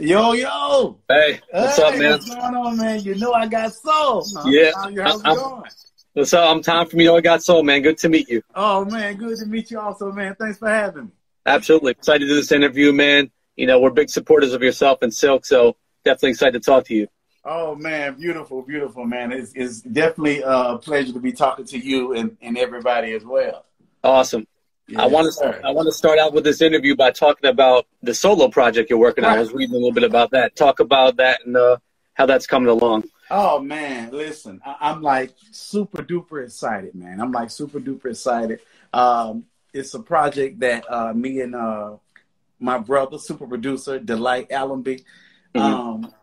Yo, yo. Hey, what's hey, up, man? What's going on, man? You know I got soul. Yeah. How's it I'm- going? What's up? I'm Tom from You Know I Got Soul, man. Good to meet you. Oh, man. Good to meet you also, man. Thanks for having me. Absolutely. Excited to do this interview, man. You know, we're big supporters of yourself and Silk, so definitely excited to talk to you. Oh, man. Beautiful, beautiful, man. It's, it's definitely uh, a pleasure to be talking to you and, and everybody as well. Awesome. I want to. I want to start out with this interview by talking about the solo project you're working on. I was reading a little bit about that. Talk about that and uh, how that's coming along. Oh man, listen, I- I'm like super duper excited, man. I'm like super duper excited. Um, it's a project that uh, me and uh, my brother, super producer Delight Allenby, Mhm. um,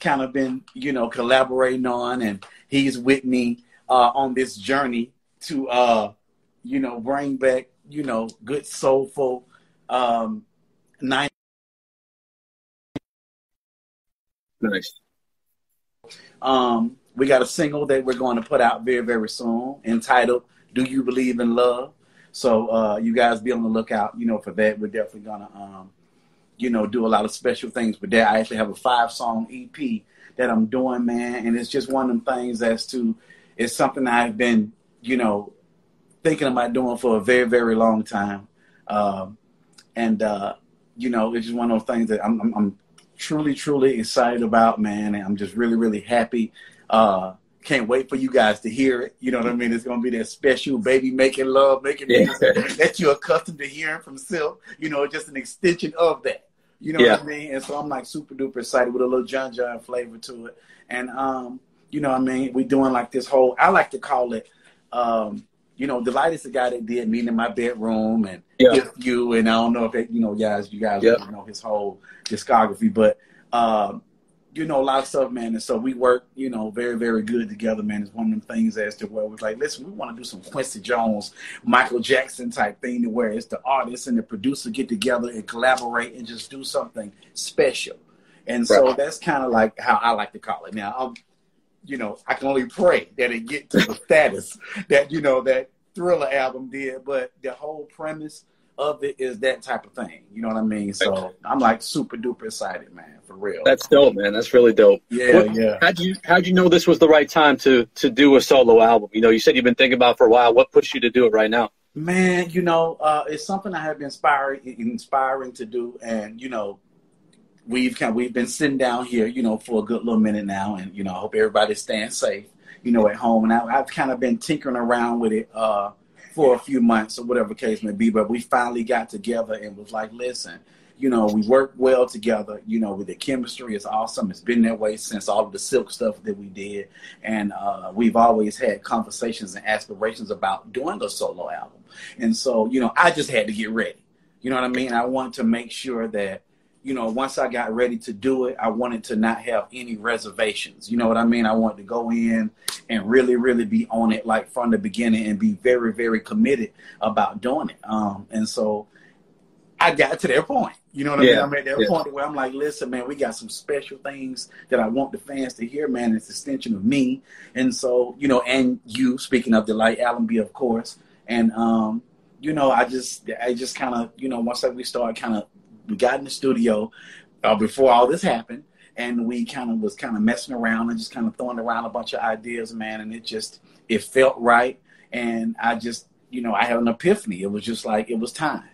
kind of been, you know, collaborating on, and he's with me uh, on this journey to, uh, you know, bring back, you know, good soulful um, nine. Nice. Um, we got a single that we're going to put out very, very soon entitled Do You Believe in Love? So uh, you guys be on the lookout, you know, for that. We're definitely gonna um, you know, do a lot of special things with that. I actually have a five song EP that I'm doing, man, and it's just one of them things as to it's something I've been, you know, thinking about doing for a very, very long time. Um, and uh, you know, it's just one of those things that I'm, I'm, I'm truly, truly excited about, man, and I'm just really, really happy. Uh, can't wait for you guys to hear it. You know what I mean? It's gonna be that special baby making love, making Yeah. music that you're accustomed to hearing from Silk. You know, just an extension of that. You know Yeah. what I mean? And so I'm like super duper excited with a little John John flavor to it. And um, you know what I mean? We doing like this whole I like to call it um, you know, Delight is the guy that did meet in my bedroom and Yeah. If you and I don't know if that, you know, guys, you guys Yep. know his whole discography, but um, you know, a lot of stuff, man. And so we work, you know, very, very good together, man. It's one of them things as to where we're like, listen, we want to do some Quincy Jones, Michael Jackson type thing to where it's the artist and the producer get together and collaborate and just do something special. And so Right. that's kind of like how I like to call it. Now, I'm, you know, I can only pray that it get to the status that, you know, that Thriller album did, but the whole premise of it is that type of thing. You know what I mean? So I'm like super duper excited, man, for real. That's dope, man. That's really dope. yeah, What- yeah. How'd you How'd you know this was the right time to to do a solo album? You know, you said you've been thinking about it for a while. What pushed you to do it right now? Man, you know, uh, it's something I have been inspiring, inspiring to do, and you know, we've kind we've been sitting down here, you know, for a good little minute now, and you know, I hope everybody's staying safe, you know, at home. And I, I've kind of been tinkering around with it uh, for a few months or whatever case may be, but we finally got together and was like, listen. You know, we work well together. You know, with the chemistry, it's awesome. It's been that way since all of the silk stuff that we did, and uh, we've always had conversations and aspirations about doing a solo album. And so, you know, I just had to get ready. You know what I mean? I wanted to make sure that, you know, once I got ready to do it, I wanted to not have any reservations. You know what I mean? I wanted to go in and really, really be on it like from the beginning and be very, very committed about doing it. Um, and so I got to that point. You know what I mean? I'm at that yeah. point where I'm like, listen, man, we got some special things that I want the fans to hear, man. It's an extension of me. And so, you know, and you, speaking of Delight Allenby, of course. And, um, you know, I just, I just kind of, you know, once that we started kind of, we got in the studio uh, before all this happened. And we kind of was kind of messing around and just kind of throwing around a bunch of ideas, man. And it just, it felt right. And I just, you know, I had an epiphany. It was just like, it was time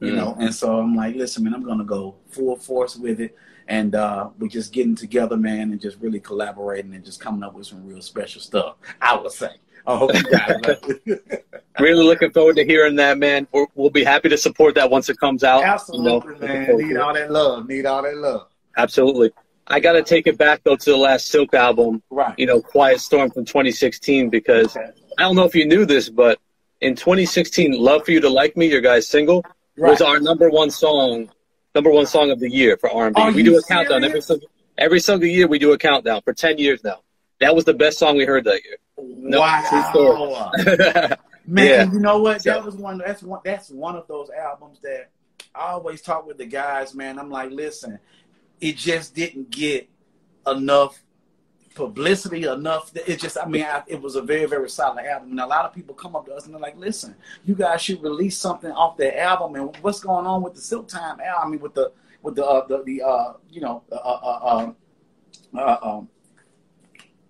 you Mm. know. And so I'm like, listen, man, I'm gonna go full force with it, and uh, we're just getting together, man, and just really collaborating and just coming up with some real special stuff. I would say. I hope you like it. Really looking forward to hearing that, man. We're, we'll be happy to support that once it comes out. Absolutely, You know, man. Need all that love. Need all that love. Absolutely. I got to take it back though to the last Silk album, Right. you know, Quiet Storm from 2016, because Okay. I don't know if you knew this, but in 2016, "Love for You to Like Me," your guys' single, was our number one song, number one song of the year for R&B. Are oh, we do a countdown every single every single year. We do a countdown for 10 years now. That was the best song we heard that year. No, wow. Man, Yeah. you know what? That was one. That's one. That's one of those albums that I always talk with the guys. Man, I'm like, listen, it just didn't get enough publicity enough. It just, I mean, I, it was a very, very solid album. And a lot of people come up to us and they're like, listen, you guys should release something off that album. And what's going on with the Silk Time album? I mean, with the with the uh, the, the uh, you know uh, uh, uh, uh, um,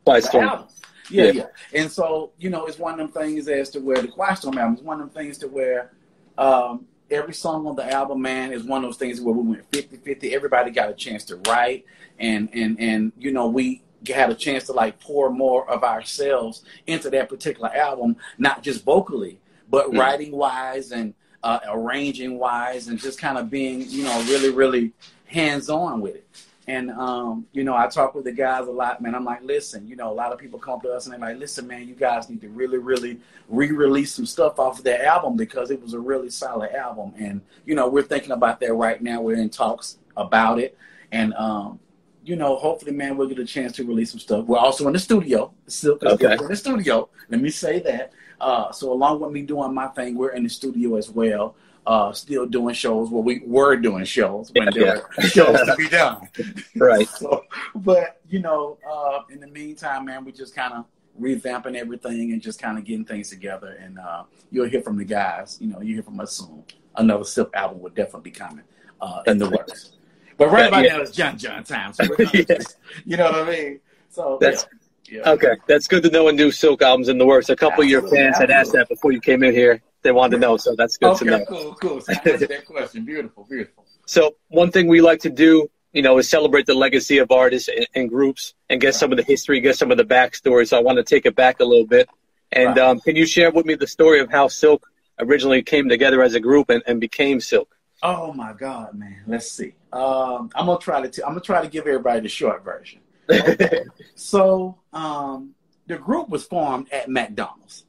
Quiet Storm. album. Yeah, Yeah. yeah, And so, you know, it's one of them things as to where the Quiet Storm album is one of them things to where um, every song on the album, man, is one of those things where we went 50-50. Everybody got a chance to write and and and you know, we had a chance to like pour more of ourselves into that particular album, not just vocally, but Mm. writing wise and uh, arranging wise and just kind of being, you know, really, really hands on with it. And um, you know, I talk with the guys a lot, man. I'm like, listen, you know, a lot of people come to us and they're like, listen, man, you guys need to really, really re-release some stuff off of that album because it was a really solid album. And you know, we're thinking about that right now. We're in talks about it, and um, you know, hopefully, man, we'll get a chance to release some stuff. We're also in the studio. Silk is Okay. in the studio. Let me say that. Uh, so along with me doing my thing, we're in the studio as well. Uh, still doing shows. Well, we were doing shows when Yeah, there were shows to be done. Right. So, but you know, uh, in the meantime, man, we just kind of revamping everything and just kind of getting things together. And uh, you'll hear from the guys. You know, you hear from us soon. Another Silk album will definitely be coming uh, in the works. But right about yeah. now it's John John time. So just- you know what I mean? So That's- yeah. yeah. Okay, that's good to know. A new Silk albums in the works. A couple of your Absolutely, fans had asked that before you came in here. They wanted to know, so that's good to Okay, know. cool, cool. So that question. Beautiful, beautiful. So one thing we like to do, you know, is celebrate the legacy of artists and, and groups and get some of the history, get some of the backstory. So I want to take it back a little bit. And Right. um, can you share with me the story of how Silk originally came together as a group and, and became Silk? Oh my God, man. Let's see. Um, I'm gonna try to. T- I'm gonna try to give everybody the short version. So, um, the group was formed at McDonald's.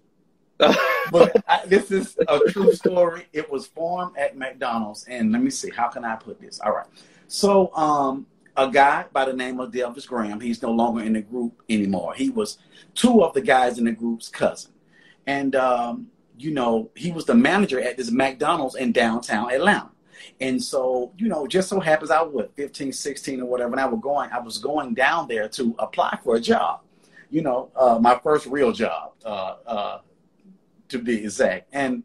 But I, this is a true story. It was formed at McDonald's, and let me see. How can I put this? All right. So, um, a guy by the name of Delvis Graham. He's no longer in the group anymore. He was two of the guys in the group's cousin, and um, you know he was the manager at this McDonald's in downtown Atlanta. And so, you know, just so happens I was 15, 16 or whatever, and I was going, I was going down there to apply for a job. You know, uh, my first real job, uh, uh, to be exact. And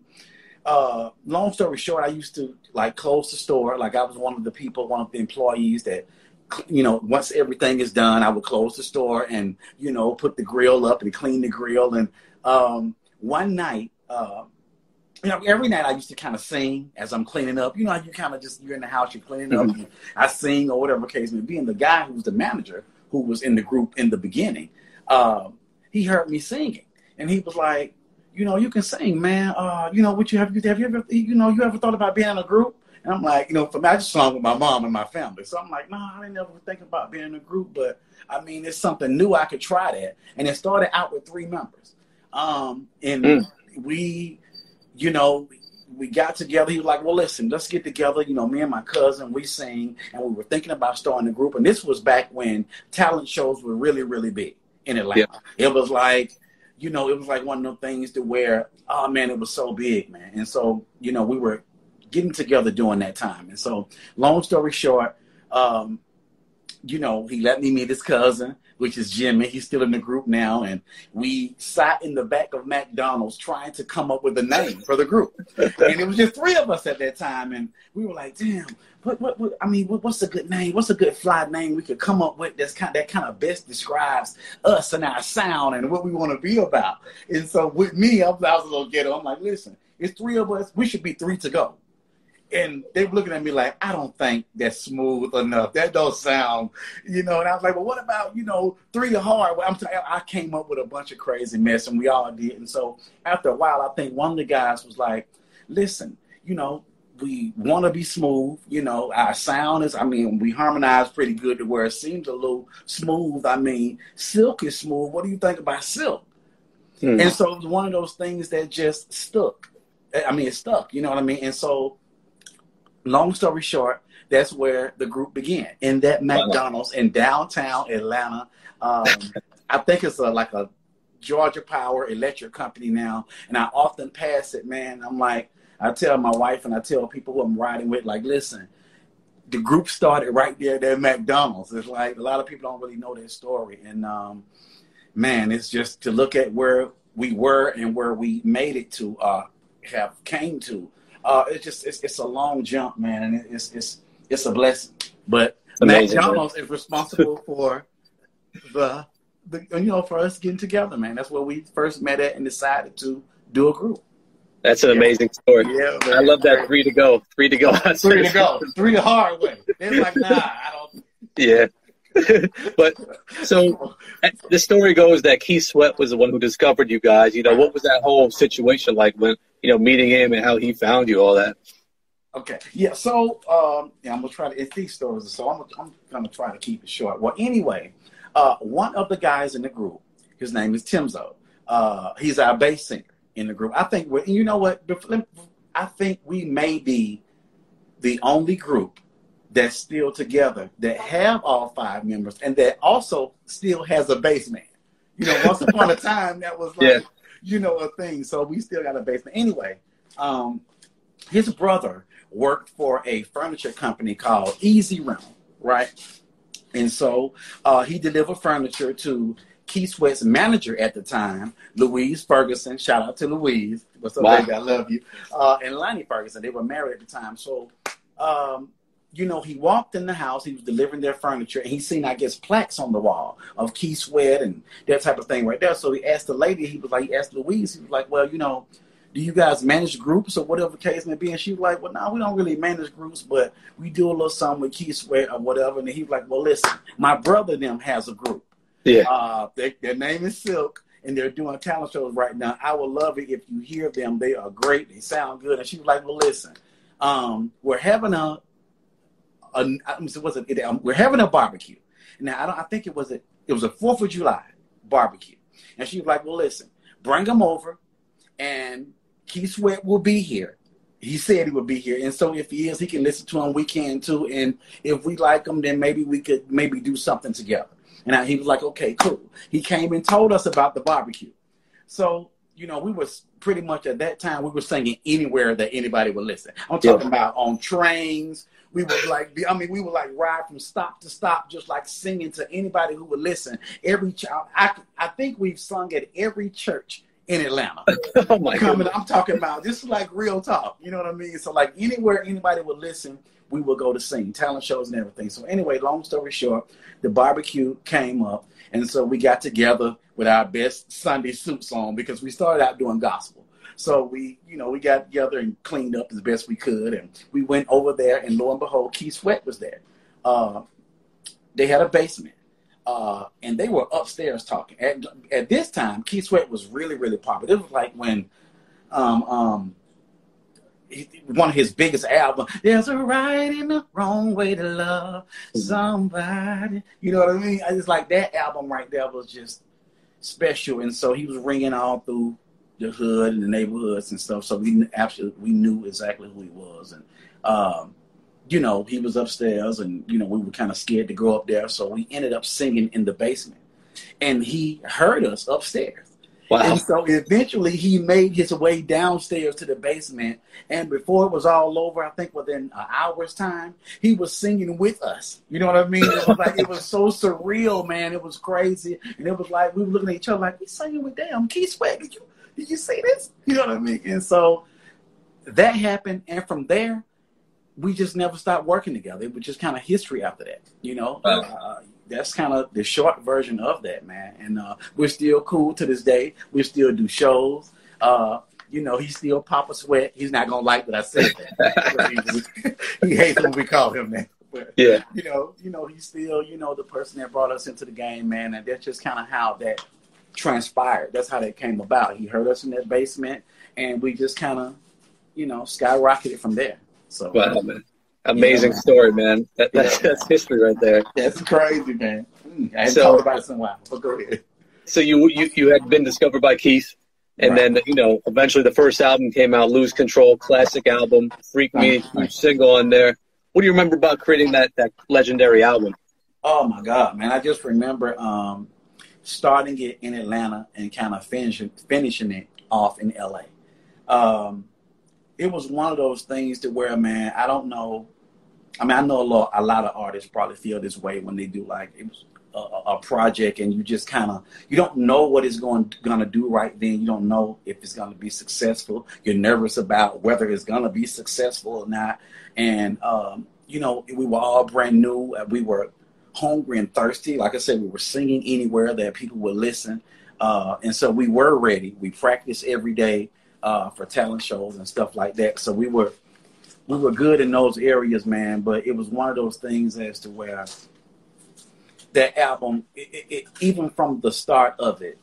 uh, long story short, I used to like close the store. Like I was one of the people, one of the employees that, you know, once everything is done, I would close the store and you know put the grill up and clean the grill. And um, one night, uh, you know, every night I used to kind of sing as I'm cleaning up. You know, you kind of just you're in the house, you're cleaning up, and I sing or whatever case may be. And the guy who was the manager, who was in the group in the beginning, um, he heard me singing, and he was like, you know, you can sing, man. Uh, you know, what you have, have you ever, you know, you ever thought about being in a group? And I'm like, you know, for me, I just sung with my mom and my family. So I'm like, no, I didn't ever think about being in a group, but I mean, it's something new. I could try that. And it started out with three members. Um, and Mm. we, you know, we got together. He was like, well, listen, let's get together. You know, me and my cousin, we sing, and we were thinking about starting a group. And this was back when talent shows were really, really big in Atlanta. It was like, you know, it was like one of those things to where, oh man, it was so big, man. And so, you know, we were getting together during that time. And so, long story short, um, you know, he let me meet his cousin, which is Jimmy. He's still in the group now. And we sat in the back of McDonald's trying to come up with a name for the group. and it was just three of us at that time. And we were like, damn, what, what, what I mean, what, what's a good name? What's a good fly name we could come up with that's kind that kind of best describes us and our sound and what we want to be about? And so with me, I was, I was a little ghetto. I'm like, listen, it's three of us. We should be three to go. And they were looking at me like, I don't think that's smooth enough. That don't sound, you know. And I was like, well, what about, you know, three hard? Well, I'm t- I came up with a bunch of crazy mess, and we all did. And so after a while, I think one of the guys was like, listen, you know, we want to be smooth. You know, our sound is, I mean, we harmonize pretty good to where it seems a little smooth. I mean, silk is smooth. What do you think about silk? Hmm. And so it was one of those things that just stuck. I mean, it stuck, you know what I mean? And so, long story short, that's where the group began in that McDonald's in downtown Atlanta. Um, I think it's a, like a Georgia Power electric company now. And I often pass it, man. I'm like, I tell my wife and I tell people who I'm riding with, like, listen, the group started right there at McDonald's. It's like a lot of people don't really know that story. And um, man, it's just to look at where we were and where we made it to uh, have came to. Uh, it's just it's, it's a long jump, man, and it's it's it's a blessing. But Amazing, Matt is responsible for the, the you know for us getting together, man. That's where we first met at and decided to do a group. That's an yeah. amazing story. Yeah, man. I love that three to go, three to go, three to go, three the hard way. They're like, nah, I don't. Yeah. but so the story goes that Keith Sweat was the one who discovered you guys. You know, what was that whole situation like when you know meeting him and how he found you, all that? Okay, yeah. So um, yeah, I'm gonna try to. It's these stories, so I'm, I'm gonna try to keep it short. Well, anyway, uh, one of the guys in the group, his name is Timzo. Uh, he's our bass singer in the group. I think we you know what? I think we may be the only group that's still together that have all five members and that also still has a bass man. You know, once upon a time that was like, yeah. You know, a thing. So we still got a basement. Anyway, um, his brother worked for a furniture company called Easy Rental, right? And so uh, he delivered furniture to Keith Sweat's manager at the time, Louise Ferguson. Shout out to Louise. What's up, wow. baby? I love you. Uh, and Lonnie Ferguson. They were married at the time. So, um, you know, he walked in the house. He was delivering their furniture, and he seen, I guess, plaques on the wall of Keith Sweat and that type of thing right there. So he asked the lady. He was like, he asked Louise. He was like, well, you know, do you guys manage groups or whatever the case may be? And she was like, well, no, we don't really manage groups, but we do a little something with Keith Sweat or whatever. And he was like, well, listen, my brother them has a group. Yeah. Uh, they, their name is Silk, and they're doing talent shows right now. I would love it if you hear them. They are great. They sound good. And she was like, well, listen, um, we're having a, a what's it, um, we're having a barbecue. Now, I don't, I think it was a, it was a 4th of July barbecue. And she was like, well, listen, bring them over and Keith Sweat will be here. He said he would be here, and so if he is, he can listen to him. We can too, and if we like him, then maybe we could maybe do something together. And I, he was like, okay, cool. He came and told us about the barbecue. So you know, we was pretty much at that time we were singing anywhere that anybody would listen. I'm talking yeah. about on trains. We would like, I mean, we would like ride from stop to stop, just like singing to anybody who would listen. Every child, I, I think we've sung at every church in Atlanta. oh my Coming, I'm talking about this is like real talk. You know what I mean? So like anywhere anybody would listen, we would go to sing talent shows and everything. So anyway, long story short, the barbecue came up, and so we got together with our best Sunday suits on because we started out doing gospel. So we, you know, we got together and cleaned up as best we could, and we went over there, and lo and behold, Keith Sweat was there. Uh, they had a basement uh, and they were upstairs talking. At, at this time, Keith Sweat was really, really popular. It was like when um, um, one of his biggest albums, There's a right and a wrong way to love somebody. You know what I mean? It's like that album right there was just special. And so he was ringing all through the hood and the neighborhoods and stuff. So we absolutely we knew exactly who he was. And um, you know, he was upstairs and, you know, we were kind of scared to go up there. So we ended up singing in the basement. And he heard us upstairs. Wow. And so eventually he made his way downstairs to the basement. And before it was all over, I think within an hour's time, he was singing with us. You know what I mean? It was like, it was so surreal, man. It was crazy. And it was like, we were looking at each other like, he's singing with them. Keith Sweat, did you, did you see this? You know what I mean? And so that happened. And from there, we just never stopped working together. It was just kind of history after that, you know. Uh, that's kind of the short version of that, man. And uh, we're still cool to this day. We still do shows. Uh, you know, he's still Papa Sweat. He's not gonna like what I said. That. he hates when we call him that. But, yeah. You know, you know, he's still, you know, the person that brought us into the game, man. And that's just kind of how that transpired. That's how that came about. He heard us in that basement, and we just kind of, you know, skyrocketed from there. So wow, man. Amazing story, man. That, that's, yeah. that's history right there. That's crazy, man. Mm, I so, talked about it in a while, but go ahead. So you you you had been discovered by Keith, and right. then you know eventually the first album came out, Lose Control, classic album, Freak Me, right. single on there. What do you remember about creating that that legendary album? Oh my God, man! I just remember um, starting it in Atlanta and kind of finishing finishing it off in LA. Um, it was one of those things to where, man, I don't know. I mean, I know a lot, a lot of artists probably feel this way when they do like it was a, a project, and you just kind of you don't know what it's going gonna do right then. You don't know if it's gonna be successful. You're nervous about whether it's gonna be successful or not, and um, you know, we were all brand new. We were hungry and thirsty. Like I said, we were singing anywhere that people would listen. Uh, and so we were ready. We practiced every day uh, for talent shows and stuff like that. So we were we were good in those areas, man. But it was one of those things as to where that album, it, it, it, even from the start of it,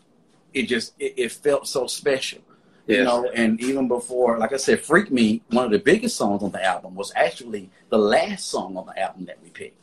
it just it, felt so special. Yes. You know, and even before, like I said, "Freak Me," one of the biggest songs on the album, was actually the last song on the album that we picked.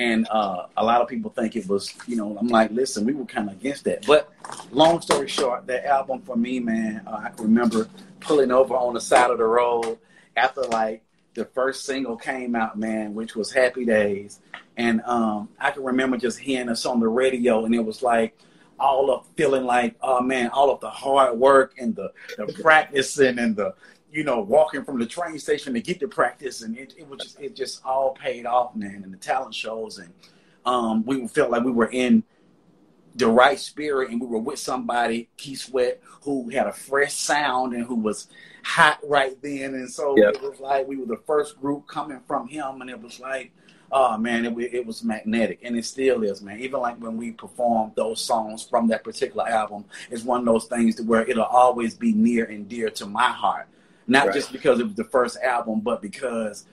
And uh, a lot of people think it was, you know, I'm like, listen, we were kind of against that. But long story short, that album for me, man, uh, I can remember pulling over on the side of the road after like the first single came out, man, which was Happy Days. And um, I can remember just hearing us on the radio, and it was like all of feeling like, oh man, all of the hard work and the, the practicing and the you know, walking from the train station to get to practice, and it, it was just it just all paid off, man. And the talent shows, and um, we felt like we were in the right spirit, and we were with somebody, Keith Sweat, who had a fresh sound and who was hot right then, and so yep. it was like we were the first group coming from him, and it was like. Oh man, it, it was magnetic, and it still is, man. Even like when we perform those songs from that particular album, it's one of those things to where it'll always be near and dear to my heart not right. just because it was the first album, but because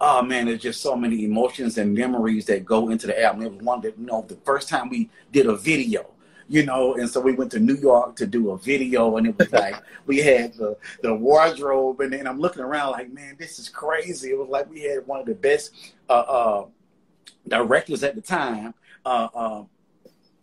oh man, there's just so many emotions and memories that go into the album. It was one that you know the first time we did a video, you know, and so we went to New York to do a video, and it was like we had the the wardrobe, and then I'm looking around like, man, this is crazy. It was like we had one of the best uh, uh, directors at the time. Uh, uh,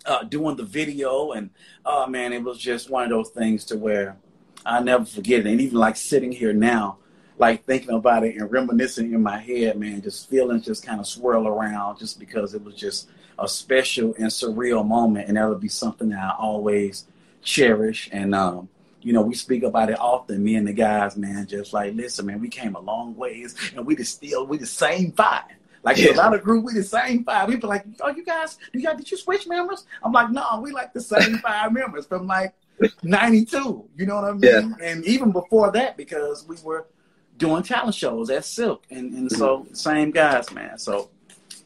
uh doing the video and oh man, it was just one of those things to where I never forget it. And even like sitting here now, like thinking about it and reminiscing in my head, man, just feelings just kind of swirl around just because it was just a special and surreal moment. And that'll be something that I always cherish. And, um, you know, we speak about it often, me and the guys, man, just like, listen, man, we came a long ways and we just still, we the same five. Like yeah. a lot of group, we the same five. People like, oh, you guys, you guys, did you switch members? I'm like, no, we like the same five members from like 92. You know what I mean? Yeah. And even before that, because we were doing talent shows at Silk. And, and so, mm-hmm. same guys, man. So,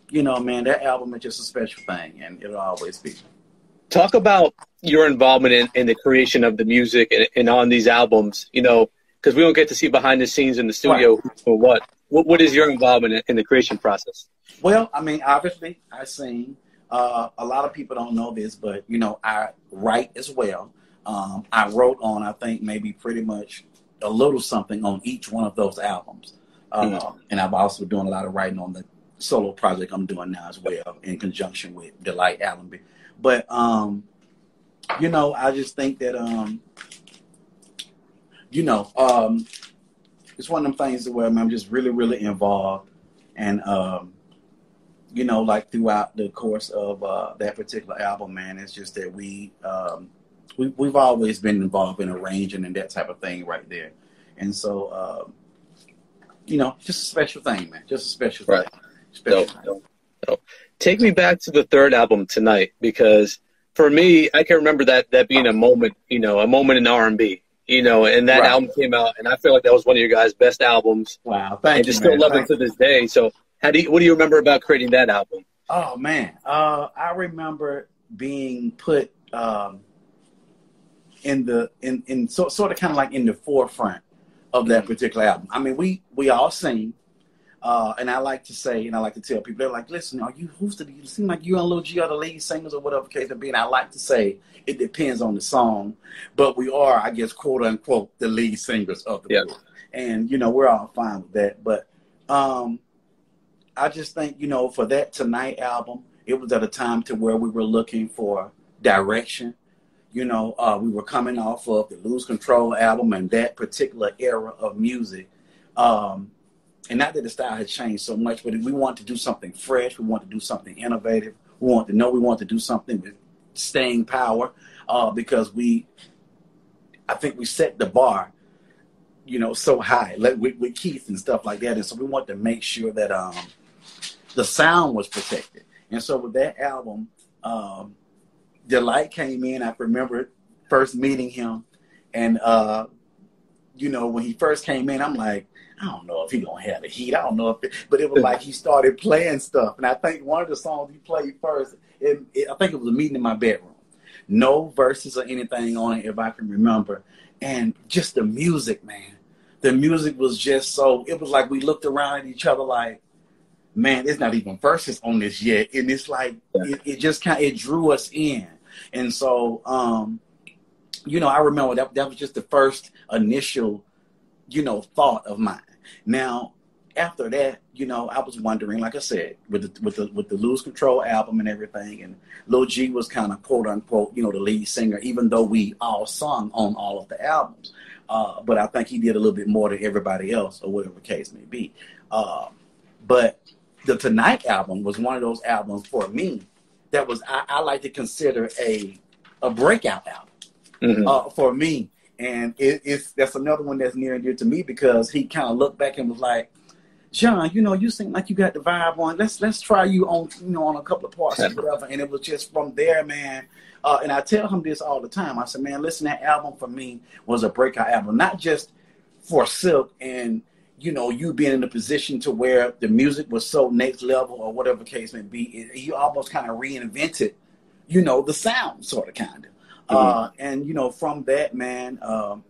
you know, man, that album is just a special thing, and it'll always be. Talk about your involvement in, in the creation of the music and, and on these albums, you know, because we don't get to see behind the scenes in the studio right. or what. what. What is your involvement in, in the creation process? Well, I mean, obviously, I sing. Uh, a lot of people don't know this, but you know, I write as well. Um, I wrote on, I think, maybe pretty much a little something on each one of those albums. Uh, mm-hmm. And I've also been doing a lot of writing on the solo project I'm doing now as well, in conjunction with Delight Allenby. But um, you know, I just think that um, you know, um, it's one of them things where I'm just really, really involved, and um, you know, like throughout the course of uh, that particular album, man, it's just that we um, we, we've always been involved in arranging and that type of thing right there. And so, uh, you know, just a special thing, man. Just a special right. thing. Special dope, dope, dope. Take me back to the third album tonight because for me, I can remember that that being a moment, you know, a moment in R and B, you know, and that right. album came out, and I feel like that was one of your guys' best albums. Wow, thank and you. just still love it to this day. So, how do you, what do you remember about creating that album? Oh man, uh, I remember being put um, in the in in so, sort of kind of like in the forefront of that particular album. I mean, we we all sing, uh, and I like to say, and I like to tell people, they're like, "Listen, are you who's the? You seem like you and Lil G are the lead singers or whatever case may be." And I like to say it depends on the song, but we are, I guess, quote unquote, the lead singers of the group, and you know we're all fine with that. But um, I just think you know for that tonight album, it was at a time to where we were looking for direction you know, uh, we were coming off of the Lose Control album and that particular era of music. Um, and not that the style had changed so much, but we want to do something fresh. We want to do something innovative. We want to know we want to do something with staying power uh, because we, I think we set the bar, you know, so high like with, with Keith and stuff like that. And so we want to make sure that um, the sound was protected. And so with that album, um, Delight came in. I remember first meeting him, and uh, you know when he first came in, I'm like, I don't know if he gonna have the heat. I don't know if, it, but it was like he started playing stuff, and I think one of the songs he played first, it, it, I think it was a meeting in my bedroom. No verses or anything on it, if I can remember, and just the music, man. The music was just so. It was like we looked around at each other, like, man, there's not even verses on this yet, and it's like it, it just kind of it drew us in, and so um, you know, I remember that that was just the first initial, you know, thought of mine. Now, after that, you know, I was wondering, like I said, with the with the with the Lose Control album and everything, and Lil G was kind of quote unquote, you know, the lead singer, even though we all sung on all of the albums. Uh, but I think he did a little bit more than everybody else, or whatever the case may be. Uh, but the Tonight album was one of those albums for me that was I, I like to consider a a breakout album mm-hmm. uh, for me. And it, it's that's another one that's near and dear to me because he kind of looked back and was like, John, you know, you seem like you got the vibe on. Let's let's try you on, you know, on a couple of parts or whatever. And it was just from there, man. Uh, and I tell him this all the time. I said, man, listen, that album for me was a breakout album, not just for Silk and you know you being in a position to where the music was so next level or whatever case may be. It, you almost kind of reinvented, you know, the sound sort of kind of. Mm-hmm. Uh, and you know, from that man, um,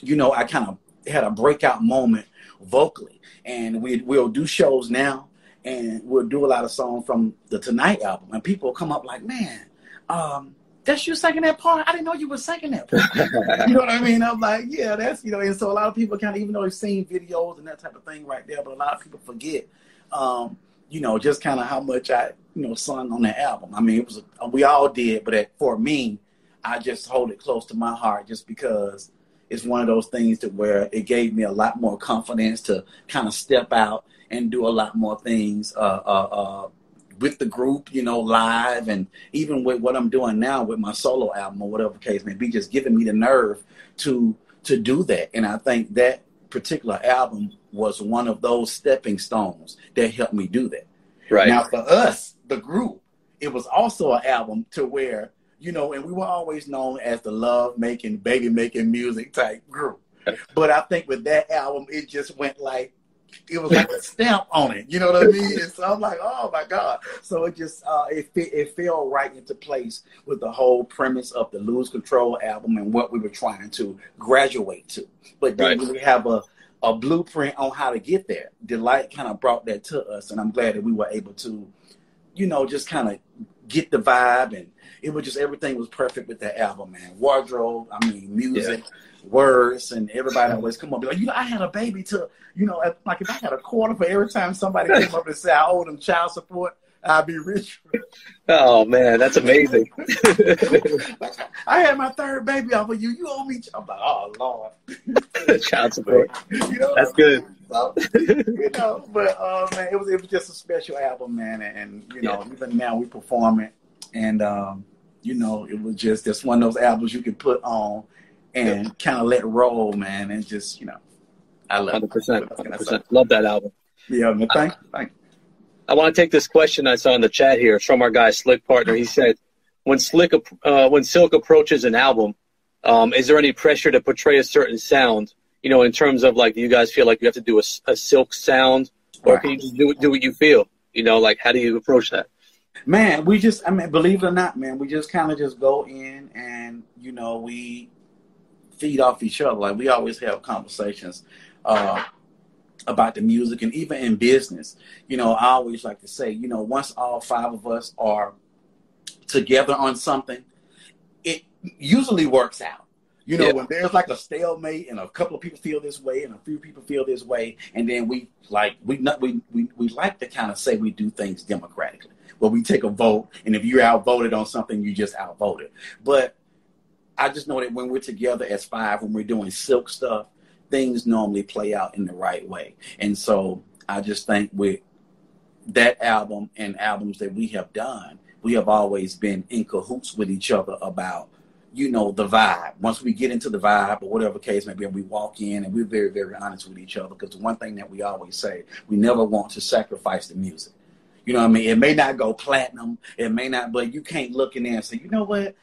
you know, I kind of had a breakout moment vocally, and we we'll do shows now, and we'll do a lot of songs from the Tonight album, and people come up like, man. Um, that's you singing that part. I didn't know you were singing that part. you know what I mean? I'm like, yeah, that's you know. And so a lot of people kind of, even though they've seen videos and that type of thing right there, but a lot of people forget, um, you know, just kind of how much I, you know, sung on that album. I mean, it was a, we all did, but for me, I just hold it close to my heart just because it's one of those things that where it gave me a lot more confidence to kind of step out and do a lot more things uh, uh, uh, with the group, you know, live, and even with what I'm doing now with my solo album or whatever case may be, just giving me the nerve to to do that. And I think that particular album was one of those stepping stones that helped me do that. Right now, for us, the group, it was also an album to where you know, and we were always known as the love making, baby making music type group. But I think with that album, it just went like it was like a stamp on it. You know what I mean? And so I'm like, oh my god! So it just uh, it it fell right into place with the whole premise of the Lose Control album and what we were trying to graduate to. But then right. we have a a blueprint on how to get there. Delight kind of brought that to us, and I'm glad that we were able to, you know, just kind of get the vibe and it was just everything was perfect with that album, man. Wardrobe, I mean, music, yeah. Words, and everybody always come up be like, you know, I had a baby to, you know, like if I had a quarter for every time somebody came up and said I owe them child support, I'd be rich. Oh man, that's amazing. I had my third baby off of you. You owe me. I'm like, oh lord, child support. you know, that's good. So, you know, but uh, man, it was it was just a special album, man, and, and you know, yeah. even now we perform it, and um, you know, it was just just one of those albums you could put on and yeah. kind of let roll, man, and just you know, I love 100%, 100%. Love that album. Yeah, man, thank, thank. I want to take this question I saw in the chat here from our guy Slick Partner. He said, "When Slick, uh, when Silk approaches an album, um, is there any pressure to portray a certain sound? You know, in terms of like, do you guys feel like you have to do a, a Silk sound, or can you just do do what you feel? You know, like how do you approach that?" Man, we just, I mean, believe it or not, man, we just kind of just go in and, you know, we feed off each other. Like we always have conversations uh, about the music and even in business. You know, I always like to say, you know, once all five of us are together on something, it usually works out. You know, when there's like a stalemate and a couple of people feel this way and a few people feel this way, and then we like we not we we, we like to kind of say we do things democratically where we take a vote, and if you're outvoted on something, you just outvoted. But I just know that when we're together as five, when we're doing silk stuff, things normally play out in the right way. And so I just think with that album and albums that we have done, we have always been in cahoots with each other about, you know, the vibe. Once we get into the vibe or whatever case maybe, we walk in and we're very, very honest with each other. Because the one thing that we always say, we never want to sacrifice the music. You know what I mean? It may not go platinum. It may not, but you can't look in there and say, you know what?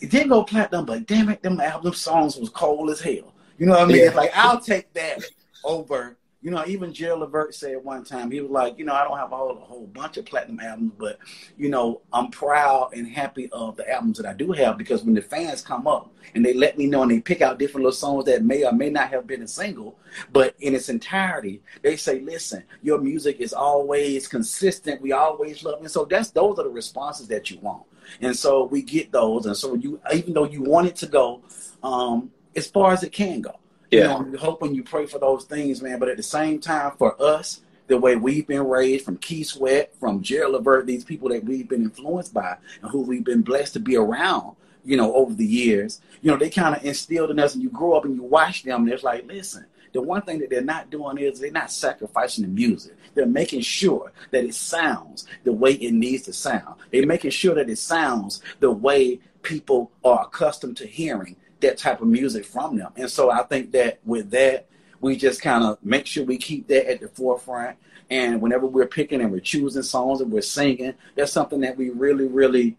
It didn't go platinum, but damn it, them album songs was cold as hell. You know what I mean? Yeah. It's like I'll take that over you know, even Gerald Levert said one time, he was like, you know, I don't have a whole, a whole bunch of platinum albums, but, you know, I'm proud and happy of the albums that I do have because when the fans come up and they let me know and they pick out different little songs that may or may not have been a single, but in its entirety, they say, listen, your music is always consistent. We always love it. And so that's, those are the responses that you want. And so we get those. And so you, even though you want it to go um, as far as it can go, yeah. You know, you hope when you pray for those things, man. But at the same time, for us, the way we've been raised from Keith Sweat, from Gerald Levert, these people that we've been influenced by and who we've been blessed to be around, you know, over the years, you know, they kind of instilled in us and you grow up and you watch them and it's like, listen, the one thing that they're not doing is they're not sacrificing the music. They're making sure that it sounds the way it needs to sound. They're making sure that it sounds the way people are accustomed to hearing that type of music from them. And so I think that with that, we just kind of make sure we keep that at the forefront. And whenever we're picking and we're choosing songs and we're singing, that's something that we really, really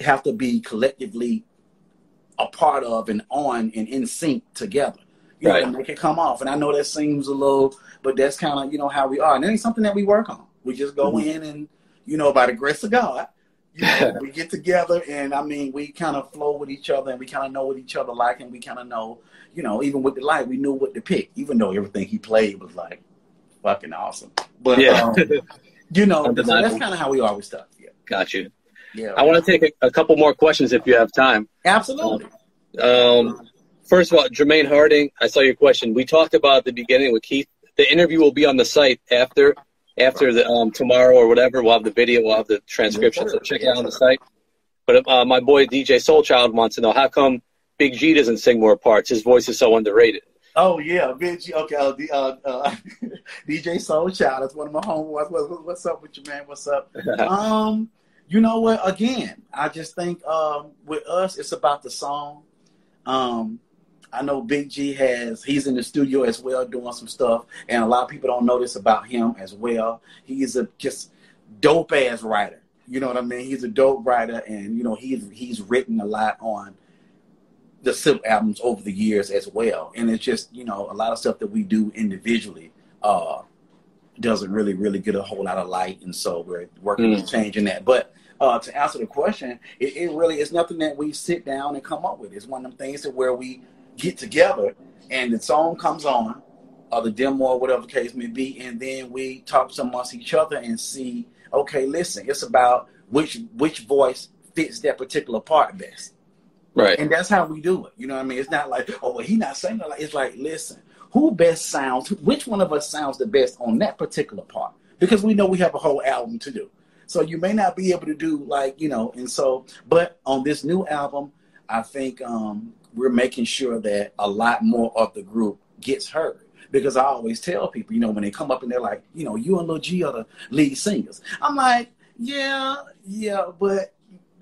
have to be collectively a part of and on and in sync together. You right. know, make it come off. And I know that seems a little, but that's kind of, you know, how we are. And it ain't something that we work on. We just go mm-hmm. in and, you know, by the grace of God, you know, we get together and I mean, we kind of flow with each other and we kind of know what each other like and we kind of know, you know, even with Delight, we knew what to pick, even though everything he played was like fucking awesome. But, yeah. Um, you know, so that's kind of how we are with stuff. Yeah. Got you. Yeah. I want to take a, a, couple more questions if you have time. Absolutely. Um, first of all, Jermaine Harding, I saw your question. We talked about the beginning with Keith. The interview will be on the site after after the um, tomorrow or whatever. We'll have the video, we'll have the transcription, so check it out on the site. But uh, my boy DJ Soulchild wants to know how come Big G doesn't sing more parts? His voice is so underrated. Oh yeah, Big G. Okay, uh, the, uh, uh, DJ Soulchild. That's one of my homeboys. What, what's up with you, man? What's up? um, you know what? Again, I just think um, with us, it's about the song. Um, I know Big G has he's in the studio as well doing some stuff, and a lot of people don't know this about him as well. He's a just dope ass writer. You know what I mean? He's a dope writer, and you know he's he's written a lot on the Silk albums over the years as well. And it's just you know a lot of stuff that we do individually uh, doesn't really really get a whole lot of light, and so we're working mm. on changing that. But uh, to answer the question, it, it, really is nothing that we sit down and come up with. It's one of them things that where we get together and the song comes on, or the demo or whatever the case may be, and then we talk amongst each other and see, okay, listen, it's about which which voice fits that particular part best. Right. And that's how we do it. You know what I mean? It's not like, oh well he not saying like it's like, listen, who best sounds which one of us sounds the best on that particular part? Because we know we have a whole album to do. So you may not be able to do like, you know, and so but on this new album, I think um we're making sure that a lot more of the group gets heard. Because I always tell people, you know, when they come up and they're like, you know, you and Lil G are the lead singers. I'm like, yeah, yeah, but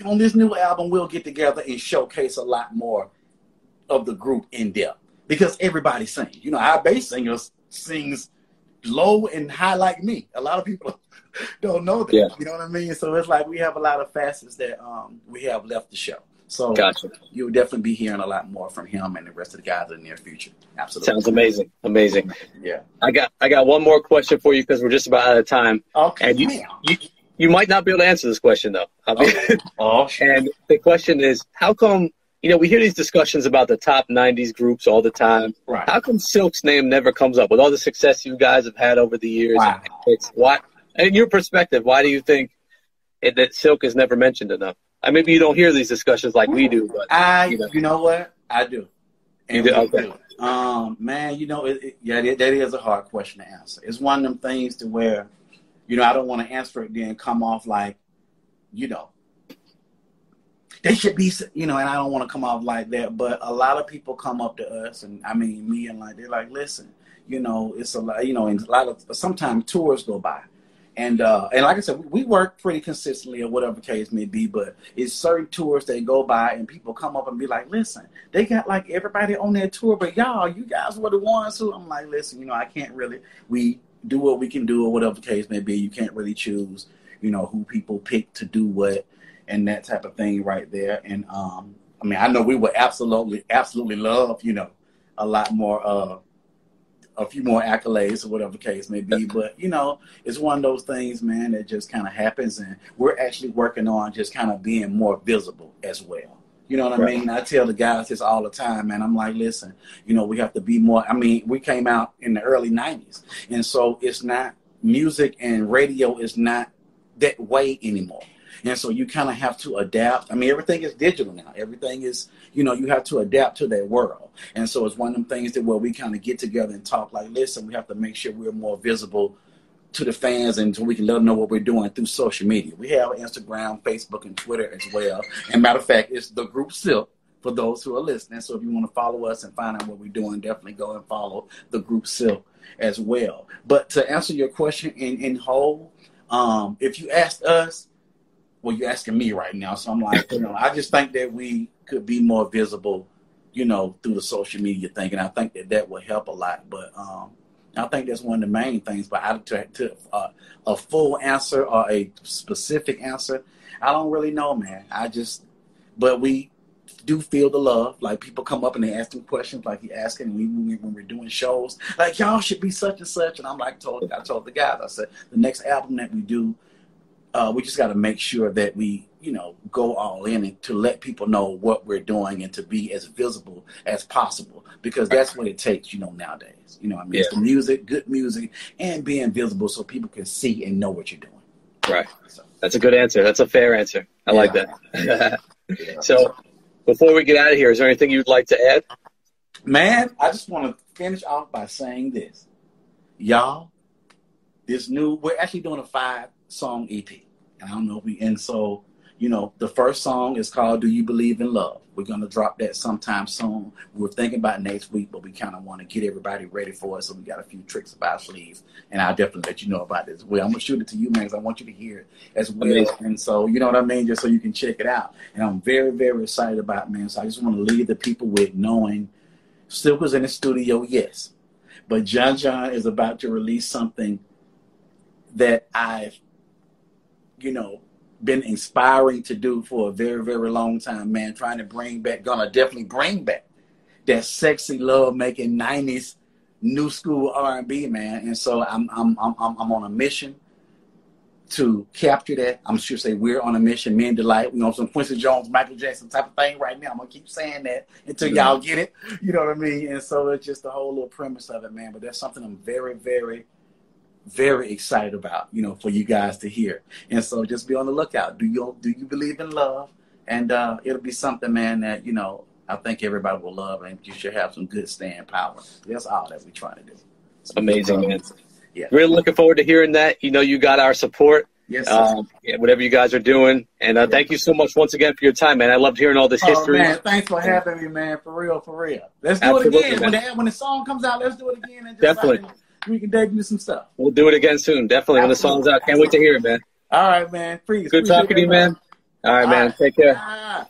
on this new album, we'll get together and showcase a lot more of the group in depth because everybody sings. You know, our bass singer sings low and high like me. A lot of people don't know that. Yeah. You know what I mean? So it's like we have a lot of facets that um, we have left to show. So gotcha. you'll definitely be hearing a lot more from him and the rest of the guys in the near future. Absolutely. Sounds amazing. Amazing. Yeah. I got I got one more question for you because we're just about out of time. Okay. And you, you, you might not be able to answer this question though. Okay. oh. and the question is, how come you know we hear these discussions about the top '90s groups all the time? Right. How come Silk's name never comes up with all the success you guys have had over the years? Wow. It's why, in your perspective, why do you think it, that Silk is never mentioned enough? I maybe you don't hear these discussions like we do, but I, you know, you know what, I do. And you do? Okay. Do. Um, man, you know, it, it, yeah, that, that is a hard question to answer. It's one of them things to where, you know, I don't want to answer it then come off like, you know, they should be, you know, and I don't want to come off like that. But a lot of people come up to us, and I mean me, and like they're like, listen, you know, it's a lot, you know, and a lot of sometimes tours go by, and uh, and like I said, we work pretty consistently or whatever case may be, but it's certain tours that go by and people come up and be like, listen, they got like everybody on their tour, but y'all, you guys were the ones who I'm like, listen, you know, I can't really we do what we can do or whatever case may be. You can't really choose, you know, who people pick to do what and that type of thing right there. And um, I mean, I know we would absolutely, absolutely love, you know, a lot more uh a few more accolades or whatever the case may be. But you know, it's one of those things, man, that just kind of happens, and we're actually working on just kind of being more visible as well. You know what right. I mean? I tell the guys this all the time, man. I'm like, listen, you know, we have to be more. I mean, we came out in the early '90s, and so it's not music and radio is not that way anymore. And so you kind of have to adapt. I mean, everything is digital now. Everything is, you know, you have to adapt to that world. And so it's one of them things that where we kind of get together and talk like, listen, we have to make sure we're more visible to the fans and so we can let them know what we're doing through social media. We have Instagram, Facebook, and Twitter as well. And matter of fact, it's the group Silk for those who are listening. So if you want to follow us and find out what we're doing, definitely go and follow the group Silk as well. But to answer your question in, in whole, um, if you asked us, well, you're asking me right now. So I'm like, you know, I just think that we could be more visible, you know, through the social media thing. And I think that that would help a lot. But um, I think that's one of the main things. But I, to, to uh, a full answer or a specific answer, I don't really know, man. I just, but we do feel the love. Like people come up and they ask them questions, like you asking me when we're doing shows, like y'all should be such and such. And I'm like, told I told the guys, I said the next album that we do, uh, we just got to make sure that we, you know, go all in and to let people know what we're doing and to be as visible as possible because that's what it takes, you know, nowadays. You know, I mean, yeah. it's the music, good music, and being visible so people can see and know what you're doing. Right. So. That's a good answer. That's a fair answer. I yeah. like that. yeah. So, before we get out of here, is there anything you'd like to add? Man, I just want to finish off by saying this. Y'all, this new, we're actually doing a five song EP. I don't know if we and so you know the first song is called "Do You Believe in Love." We're gonna drop that sometime soon. We are thinking about next week, but we kind of want to get everybody ready for it. So we got a few tricks up our sleeves, and I'll definitely let you know about this. Well, I'm gonna shoot it to you, man, because I want you to hear it as well. Amazing. And so you know what I mean, just so you can check it out. And I'm very, very excited about, man. So I just want to leave the people with knowing Silk was in the studio, yes, but John John is about to release something that I've you know, been inspiring to do for a very, very long time, man. Trying to bring back, gonna definitely bring back that sexy love making '90s new school R&B, man. And so I'm I'm I'm I'm on a mission to capture that. I'm sure say we're on a mission. Me and Delight, you know, some Quincy Jones, Michael Jackson type of thing right now. I'm gonna keep saying that until y'all get it. You know what I mean? And so it's just the whole little premise of it, man. But that's something I'm very, very very excited about, you know, for you guys to hear. And so just be on the lookout. Do you do you believe in love? And uh, it'll be something, man, that you know I think everybody will love, and you should have some good staying power. That's all that we're trying to do. So, Amazing, man. Yeah, really looking forward to hearing that. You know, you got our support. Yes, um, yeah, whatever you guys are doing. And uh, thank you so much once again for your time, man. I loved hearing all this oh, history. Man, thanks for having me, man. For real, for real. Let's do Absolutely, it again. When the, when the song comes out, let's do it again. And just Definitely. Like, we can debut some stuff. We'll do it again soon. Definitely when the song's out. Can't wait to hear it, man. All right, man. Please. Good talking to you, man. All right, All man. Right. Take care. Ah.